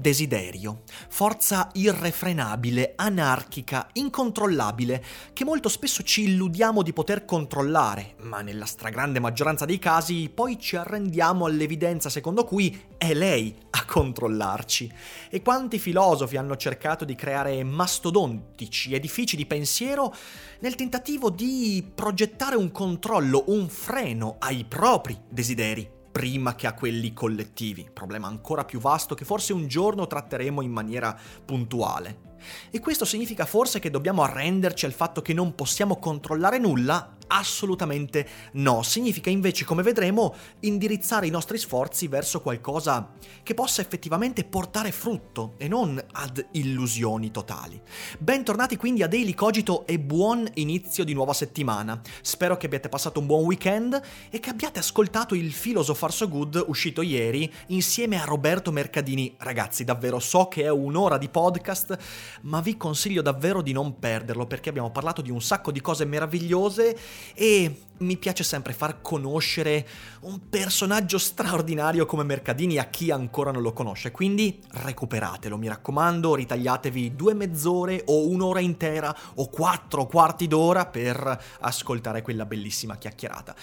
Desiderio, forza irrefrenabile, anarchica, incontrollabile, che molto spesso ci illudiamo di poter controllare, ma nella stragrande maggioranza dei casi poi ci arrendiamo all'evidenza secondo cui è lei a controllarci. E quanti filosofi hanno cercato di creare mastodontici edifici di pensiero nel tentativo di progettare un controllo, un freno ai propri desideri prima che a quelli collettivi, problema ancora più vasto che forse un giorno tratteremo in maniera puntuale. E questo significa forse che dobbiamo arrenderci al fatto che non possiamo controllare nulla? Assolutamente no, significa invece, come vedremo, indirizzare i nostri sforzi verso qualcosa che possa effettivamente portare frutto e non ad illusioni totali. Bentornati quindi a Daily Cogito e buon inizio di nuova settimana. Spero che abbiate passato un buon weekend e che abbiate ascoltato il Philosopher So Good uscito ieri insieme a Roberto Mercadini. Ragazzi, davvero so che è un'ora di podcast, ma vi consiglio davvero di non perderlo perché abbiamo parlato di un sacco di cose meravigliose e mi piace sempre far conoscere un personaggio straordinario come Mercadini a chi ancora non lo conosce, quindi recuperatelo, mi raccomando, ritagliatevi due mezz'ore o un'ora intera o quattro quarti d'ora per ascoltare quella bellissima chiacchierata.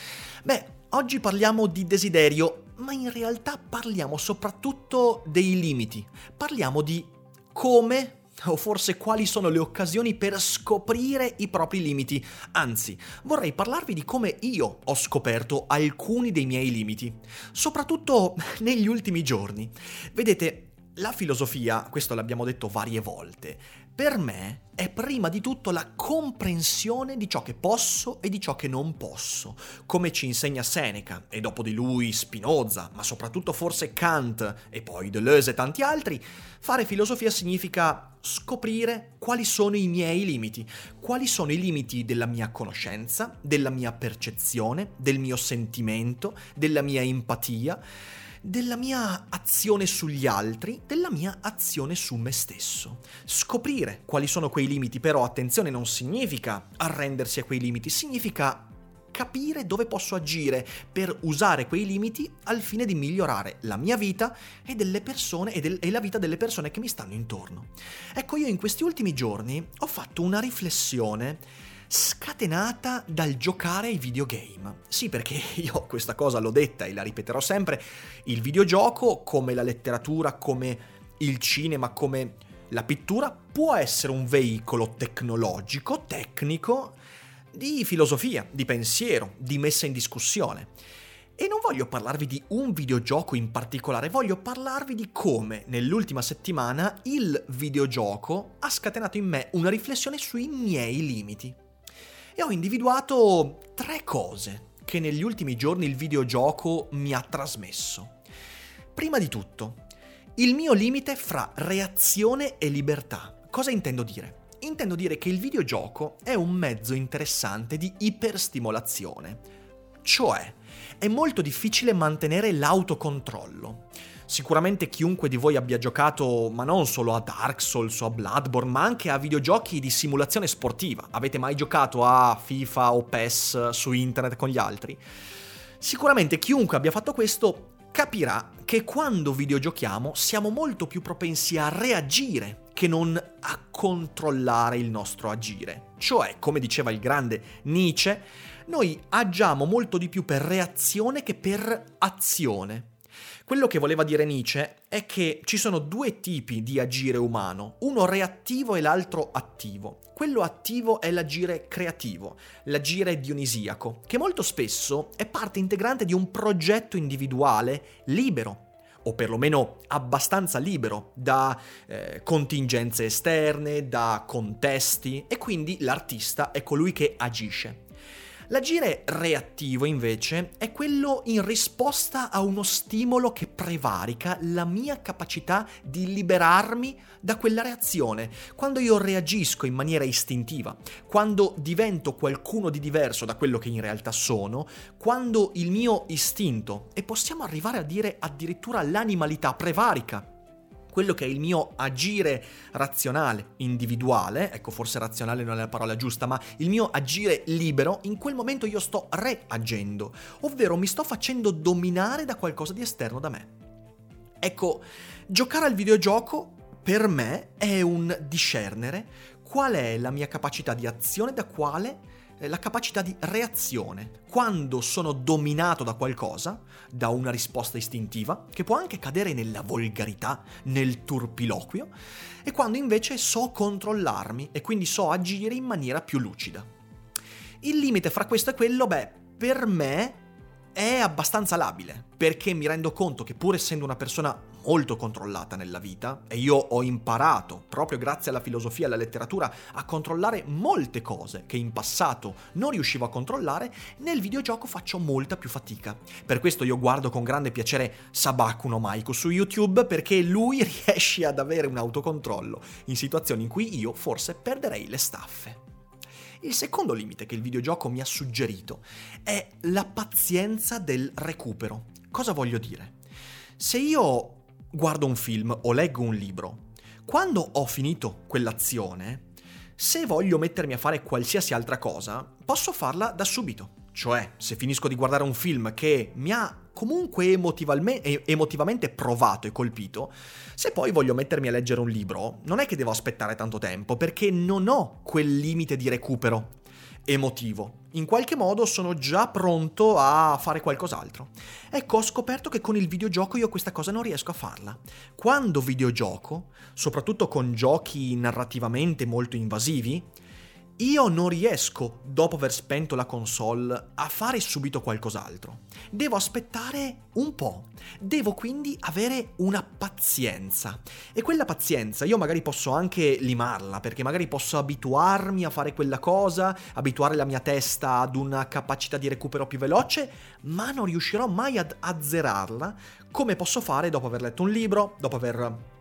Beh, oggi parliamo di desiderio, ma in realtà parliamo soprattutto dei limiti, parliamo di come o forse quali sono le occasioni per scoprire i propri limiti. Anzi, vorrei parlarvi di come io ho scoperto alcuni dei miei limiti, soprattutto negli ultimi giorni. Vedete, la filosofia, questo l'abbiamo detto varie volte, per me è prima di tutto la comprensione di ciò che posso e di ciò che non posso, come ci insegna Seneca e dopo di lui Spinoza, ma soprattutto forse Kant e poi Deleuze e tanti altri, fare filosofia significa scoprire quali sono i miei limiti, quali sono i limiti della mia conoscenza, della mia percezione, del mio sentimento, della mia empatia della mia azione sugli altri, della mia azione su me stesso. Scoprire quali sono quei limiti, però attenzione, non significa arrendersi a quei limiti, significa capire dove posso agire per usare quei limiti al fine di migliorare la mia vita e, persone, e, del, e la vita delle persone che mi stanno intorno. Ecco, io in questi ultimi giorni ho fatto una riflessione scatenata dal giocare ai videogame. Sì, perché io questa cosa l'ho detta e la ripeterò sempre, il videogioco, come la letteratura, come il cinema, come la pittura, può essere un veicolo tecnologico, tecnico, di filosofia, di pensiero, di messa in discussione. E non voglio parlarvi di un videogioco in particolare, voglio parlarvi di come nell'ultima settimana il videogioco ha scatenato in me una riflessione sui miei limiti e ho individuato tre cose che negli ultimi giorni il videogioco mi ha trasmesso. Prima di tutto, il mio limite fra reazione e libertà. Cosa intendo dire? Intendo dire che il videogioco è un mezzo interessante di iperstimolazione, cioè è molto difficile mantenere l'autocontrollo. Sicuramente chiunque di voi abbia giocato, ma non solo a Dark Souls o a Bloodborne, ma anche a videogiochi di simulazione sportiva. Avete mai giocato a FIFA o PES su internet con gli altri? Sicuramente chiunque abbia fatto questo capirà che quando videogiochiamo siamo molto più propensi a reagire che non a controllare il nostro agire. Cioè, come diceva il grande Nietzsche, noi agiamo molto di più per reazione che per azione. Quello che voleva dire Nietzsche è che ci sono due tipi di agire umano, uno reattivo e l'altro attivo. Quello attivo è l'agire creativo, l'agire dionisiaco, che molto spesso è parte integrante di un progetto individuale libero, o perlomeno abbastanza libero da eh, contingenze esterne, da contesti, e quindi l'artista è colui che agisce. L'agire reattivo invece è quello in risposta a uno stimolo che prevarica la mia capacità di liberarmi da quella reazione. Quando io reagisco in maniera istintiva, quando divento qualcuno di diverso da quello che in realtà sono, quando il mio istinto, e possiamo arrivare a dire addirittura l'animalità prevarica quello che è il mio agire razionale, individuale, ecco forse razionale non è la parola giusta, ma il mio agire libero, in quel momento io sto reagendo, ovvero mi sto facendo dominare da qualcosa di esterno da me. Ecco, giocare al videogioco per me è un discernere qual è la mia capacità di azione da quale la capacità di reazione. Quando sono dominato da qualcosa, da una risposta istintiva, che può anche cadere nella volgarità, nel turpiloquio, e quando invece so controllarmi e quindi so agire in maniera più lucida. Il limite fra questo e quello, beh, per me è abbastanza labile, perché mi rendo conto che pur essendo una persona molto controllata nella vita, e io ho imparato, proprio grazie alla filosofia e alla letteratura, a controllare molte cose che in passato non riuscivo a controllare, nel videogioco faccio molta più fatica. Per questo io guardo con grande piacere Sabaku no Maiko su YouTube, perché lui riesce ad avere un autocontrollo in situazioni in cui io forse perderei le staffe. Il secondo limite che il videogioco mi ha suggerito è la pazienza del recupero. Cosa voglio dire? Se io guardo un film o leggo un libro, quando ho finito quell'azione, se voglio mettermi a fare qualsiasi altra cosa, posso farla da subito. Cioè, se finisco di guardare un film che mi ha comunque emotivamente provato e colpito, se poi voglio mettermi a leggere un libro, non è che devo aspettare tanto tempo, perché non ho quel limite di recupero emotivo. In qualche modo sono già pronto a fare qualcos'altro. Ecco, ho scoperto che con il videogioco io questa cosa non riesco a farla. Quando videogioco, soprattutto con giochi narrativamente molto invasivi, io non riesco, dopo aver spento la console, a fare subito qualcos'altro. Devo aspettare un po'. Devo quindi avere una pazienza. E quella pazienza io magari posso anche limarla, perché magari posso abituarmi a fare quella cosa, abituare la mia testa ad una capacità di recupero più veloce, ma non riuscirò mai ad azzerarla come posso fare dopo aver letto un libro, dopo aver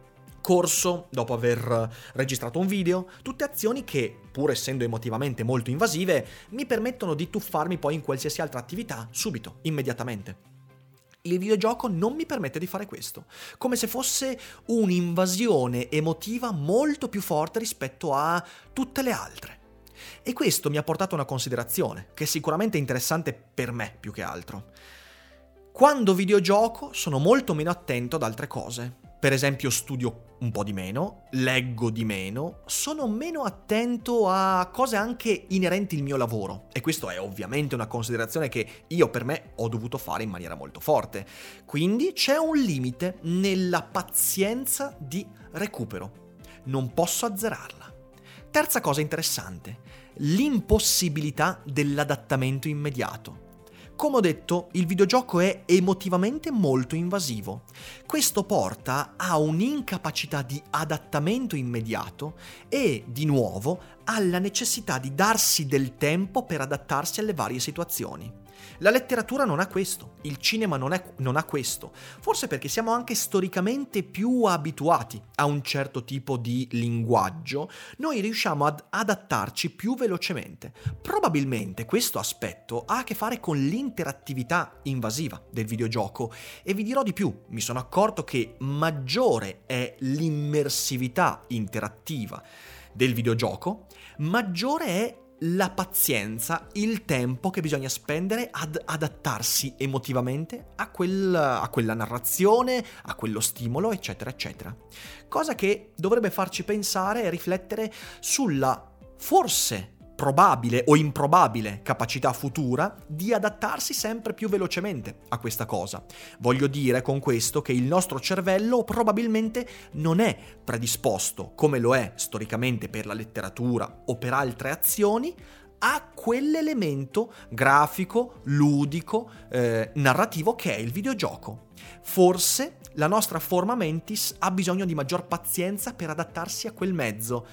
corso, dopo aver registrato un video, tutte azioni che, pur essendo emotivamente molto invasive, mi permettono di tuffarmi poi in qualsiasi altra attività subito, immediatamente. Il videogioco non mi permette di fare questo, come se fosse un'invasione emotiva molto più forte rispetto a tutte le altre. E questo mi ha portato a una considerazione, che è sicuramente interessante per me più che altro. Quando videogioco sono molto meno attento ad altre cose, per esempio studio un po' di meno, leggo di meno, sono meno attento a cose anche inerenti al mio lavoro. E questo è ovviamente una considerazione che io per me ho dovuto fare in maniera molto forte. Quindi c'è un limite nella pazienza di recupero. Non posso azzerarla. Terza cosa interessante, l'impossibilità dell'adattamento immediato. Come ho detto, il videogioco è emotivamente molto invasivo. Questo porta a un'incapacità di adattamento immediato e, di nuovo, alla necessità di darsi del tempo per adattarsi alle varie situazioni. La letteratura non ha questo, il cinema non, è, non, ha questo, forse perché siamo anche storicamente più abituati a un certo tipo di linguaggio, noi riusciamo ad adattarci più velocemente. Probabilmente questo aspetto ha a che fare con l'interattività invasiva del videogioco e vi dirò di più, mi sono accorto che maggiore è l'immersività interattiva del videogioco, maggiore è la pazienza, il tempo che bisogna spendere ad adattarsi emotivamente a, quel, a, quella narrazione, a quello stimolo, eccetera, eccetera. Cosa che dovrebbe farci pensare e riflettere sulla forse probabile o improbabile capacità futura di adattarsi sempre più velocemente a questa cosa. Voglio dire con questo che il nostro cervello probabilmente non è predisposto, come lo è storicamente per la letteratura o per altre azioni, a quell'elemento grafico, ludico, eh, narrativo che è il videogioco. Forse la nostra forma mentis ha bisogno di maggior pazienza per adattarsi a quel mezzo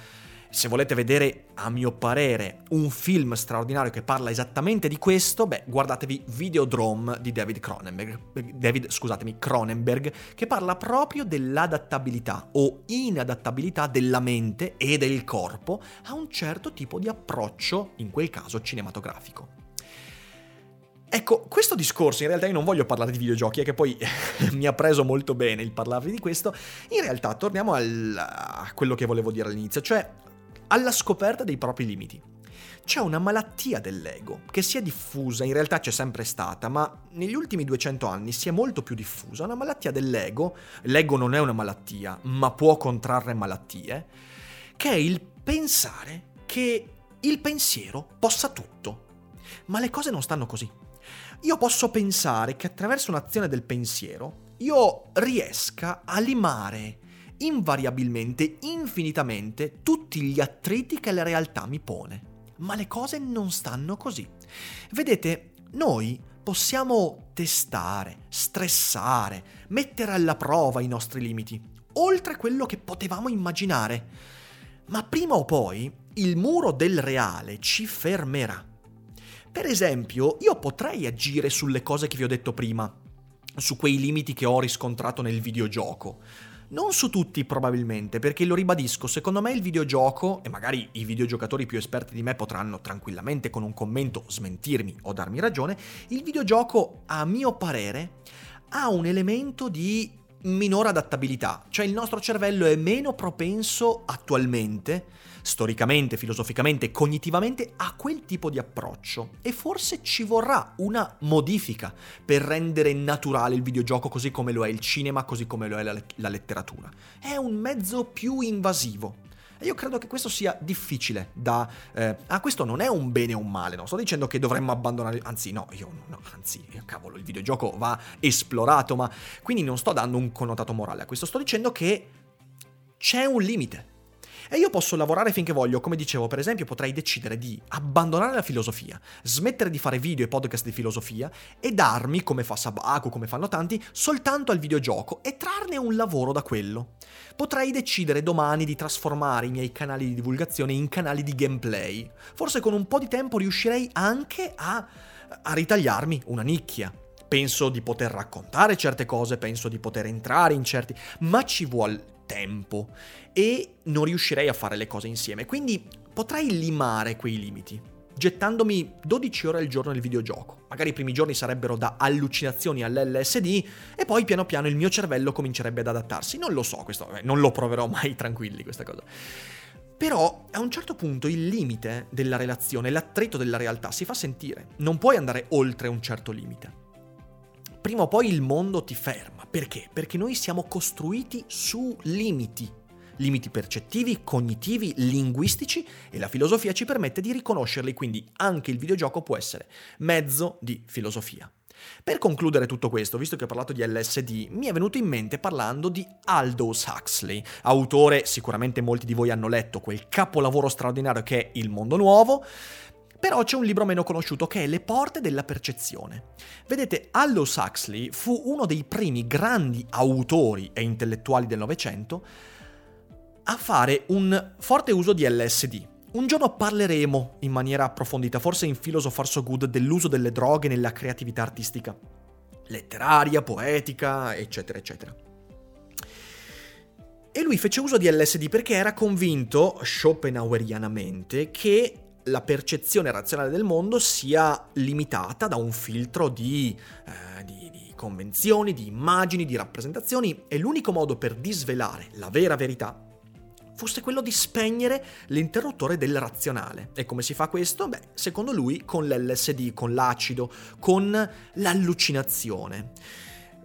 se volete vedere, a mio parere, un film straordinario che parla esattamente di questo, beh, guardatevi Videodrome di David Cronenberg, David, scusatemi, Cronenberg, che parla proprio dell'adattabilità o inadattabilità della mente e del corpo a un certo tipo di approccio, in quel caso cinematografico. Ecco, questo discorso in realtà io non voglio parlare di videogiochi, è che poi mi ha preso molto bene il parlarvi di questo. In realtà torniamo al, a quello che volevo dire all'inizio, cioè alla scoperta dei propri limiti. C'è una malattia dell'ego che si è diffusa, in realtà c'è sempre stata, ma negli ultimi 200 anni si è molto più diffusa, una malattia dell'ego, l'ego non è una malattia, ma può contrarre malattie, che è il pensare che il pensiero possa tutto. Ma le cose non stanno così. Io posso pensare che attraverso un'azione del pensiero io riesca a limare invariabilmente, infinitamente, tutti gli attriti che la realtà mi pone. Ma le cose non stanno così. Vedete, noi possiamo testare, stressare, mettere alla prova i nostri limiti, oltre quello che potevamo immaginare. Ma prima o poi il muro del reale ci fermerà. Per esempio, io potrei agire sulle cose che vi ho detto prima, su quei limiti che ho riscontrato nel videogioco. Non su tutti probabilmente, perché lo ribadisco, secondo me il videogioco, e magari i videogiocatori più esperti di me potranno tranquillamente con un commento smentirmi o darmi ragione, il videogioco a mio parere ha un elemento di minore adattabilità, cioè il nostro cervello è meno propenso attualmente storicamente, filosoficamente, cognitivamente a quel tipo di approccio e forse ci vorrà una modifica per rendere naturale il videogioco così come lo è il cinema, così come lo è la, la letteratura. È un mezzo più invasivo. E io credo che questo sia difficile da... Eh, ah, questo non è un bene o un male, non sto dicendo che dovremmo abbandonare... Anzi, no, io no, anzi, cavolo, il videogioco va esplorato, ma quindi non sto dando un connotato morale a questo, sto dicendo che c'è un limite e io posso lavorare finché voglio, come dicevo, per esempio potrei decidere di abbandonare la filosofia, smettere di fare video e podcast di filosofia e darmi, come fa Sabaku, come fanno tanti, soltanto al videogioco e trarne un lavoro da quello. Potrei decidere domani di trasformare i miei canali di divulgazione in canali di gameplay. Forse con un po' di tempo riuscirei anche a, a ritagliarmi una nicchia penso di poter raccontare certe cose, penso di poter entrare in certi... ma ci vuole tempo e non riuscirei a fare le cose insieme. Quindi potrei limare quei limiti, gettandomi 12 ore al giorno nel videogioco. Magari i primi giorni sarebbero da allucinazioni all'LSD e poi piano piano il mio cervello comincerebbe ad adattarsi. Non lo so, questo, eh, non lo proverò mai tranquilli questa cosa. Però a un certo punto il limite della relazione, l'attrito della realtà si fa sentire. Non puoi andare oltre un certo limite prima o poi il mondo ti ferma. Perché? Perché noi siamo costruiti su limiti. Limiti percettivi, cognitivi, linguistici e la filosofia ci permette di riconoscerli, quindi anche il videogioco può essere mezzo di filosofia. Per concludere tutto questo, visto che ho parlato di LSD, mi è venuto in mente parlando di Aldous Huxley, autore, sicuramente molti di voi hanno letto quel capolavoro straordinario che è Il mondo nuovo, però c'è un libro meno conosciuto che è Le porte della percezione. Vedete, Aldous Huxley fu uno dei primi grandi autori e intellettuali del Novecento a fare un forte uso di LSD. Un giorno parleremo in maniera approfondita, forse in Philosopher So Good, dell'uso delle droghe nella creatività artistica, letteraria, poetica, eccetera, eccetera. E lui fece uso di LSD perché era convinto, schopenhauerianamente, che la percezione razionale del mondo sia limitata da un filtro di, eh, di, di, convenzioni, di immagini, di rappresentazioni e l'unico modo per disvelare la vera verità fosse quello di spegnere l'interruttore del razionale. E come si fa questo? Beh, secondo lui con l'LSD, con l'acido, con l'allucinazione.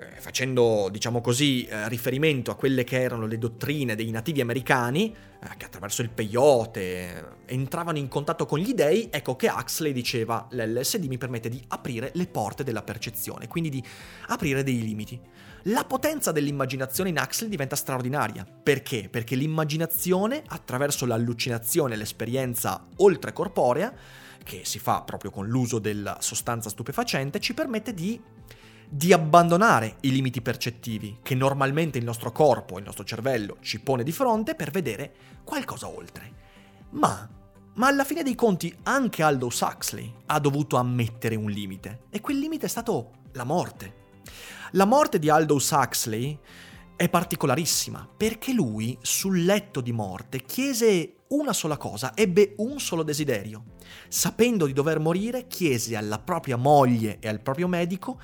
Eh, facendo, diciamo così, eh, riferimento a quelle che erano le dottrine dei nativi americani, eh, che attraverso il peyote eh, entravano in contatto con gli dei, ecco che Huxley diceva l'LSD mi permette di aprire le porte della percezione, quindi di aprire dei limiti. La potenza dell'immaginazione in Huxley diventa straordinaria. Perché? Perché l'immaginazione, attraverso l'allucinazione e l'esperienza oltrecorporea, che si fa proprio con l'uso della sostanza stupefacente, ci permette di di abbandonare i limiti percettivi che normalmente il nostro corpo, il nostro cervello ci pone di fronte per vedere qualcosa oltre. Ma, ma alla fine dei conti anche Aldous Huxley ha dovuto ammettere un limite e quel limite è stato la morte. La morte di Aldous Huxley è particolarissima perché lui sul letto di morte chiese una sola cosa, ebbe un solo desiderio. Sapendo di dover morire, chiese alla propria moglie e al proprio medico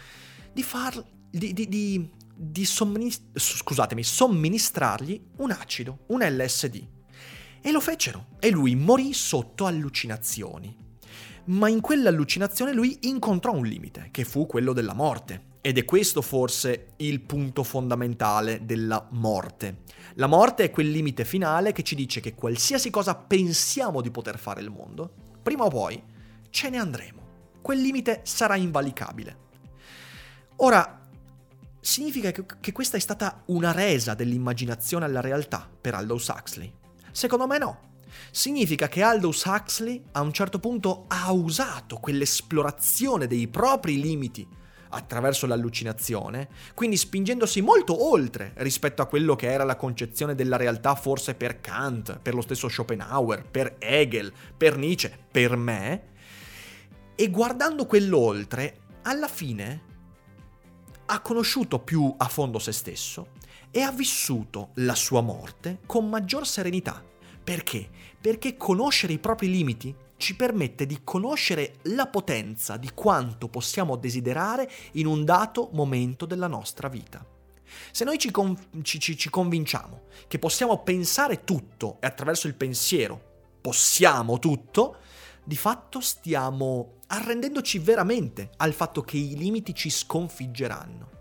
di far... di, di, di, di scusatemi, somministrargli un acido, un LSD. E lo fecero, e lui morì sotto allucinazioni. Ma in quell'allucinazione lui incontrò un limite, che fu quello della morte. Ed è questo forse il punto fondamentale della morte. La morte è quel limite finale che ci dice che qualsiasi cosa pensiamo di poter fare al mondo, prima o poi ce ne andremo. Quel limite sarà invalicabile. Ora, significa che questa è stata una resa dell'immaginazione alla realtà per Aldous Huxley? Secondo me no. Significa che Aldous Huxley a un certo punto ha usato quell'esplorazione dei propri limiti attraverso l'allucinazione, quindi spingendosi molto oltre rispetto a quello che era la concezione della realtà forse per Kant, per lo stesso Schopenhauer, per Hegel, per Nietzsche, per me, e guardando quello oltre, alla fine ha conosciuto più a fondo se stesso e ha vissuto la sua morte con maggior serenità. Perché? Perché conoscere i propri limiti ci permette di conoscere la potenza di quanto possiamo desiderare in un dato momento della nostra vita. Se noi ci, con- ci, ci, ci convinciamo che possiamo pensare tutto e attraverso il pensiero possiamo tutto, di fatto stiamo arrendendoci veramente al fatto che i limiti ci sconfiggeranno.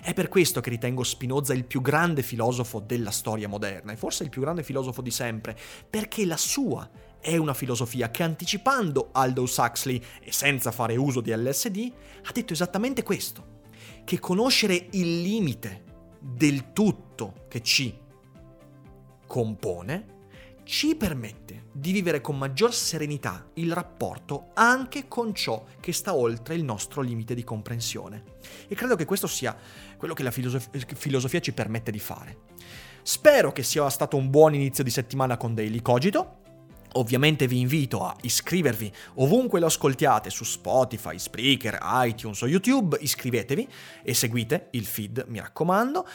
È per questo che ritengo Spinoza il più grande filosofo della storia moderna e forse il più grande filosofo di sempre, perché la sua è una filosofia che anticipando Aldous Huxley e senza fare uso di LSD ha detto esattamente questo, che conoscere il limite del tutto che ci compone ci permette di vivere con maggior serenità il rapporto anche con ciò che sta oltre il nostro limite di comprensione. E credo che questo sia quello che la filosof- filosofia ci permette di fare. Spero che sia stato un buon inizio di settimana con Daily Cogito. Ovviamente vi invito a iscrivervi ovunque lo ascoltiate su Spotify, Spreaker, iTunes o YouTube, iscrivetevi e seguite il feed, mi raccomando.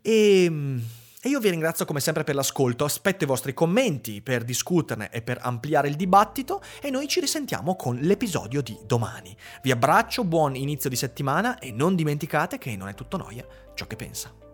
E ehm, e io vi ringrazio come sempre per l'ascolto, aspetto i vostri commenti per discuterne e per ampliare il dibattito e noi ci risentiamo con l'episodio di domani. Vi abbraccio, buon inizio di settimana e non dimenticate che non è tutto noia ciò che pensa.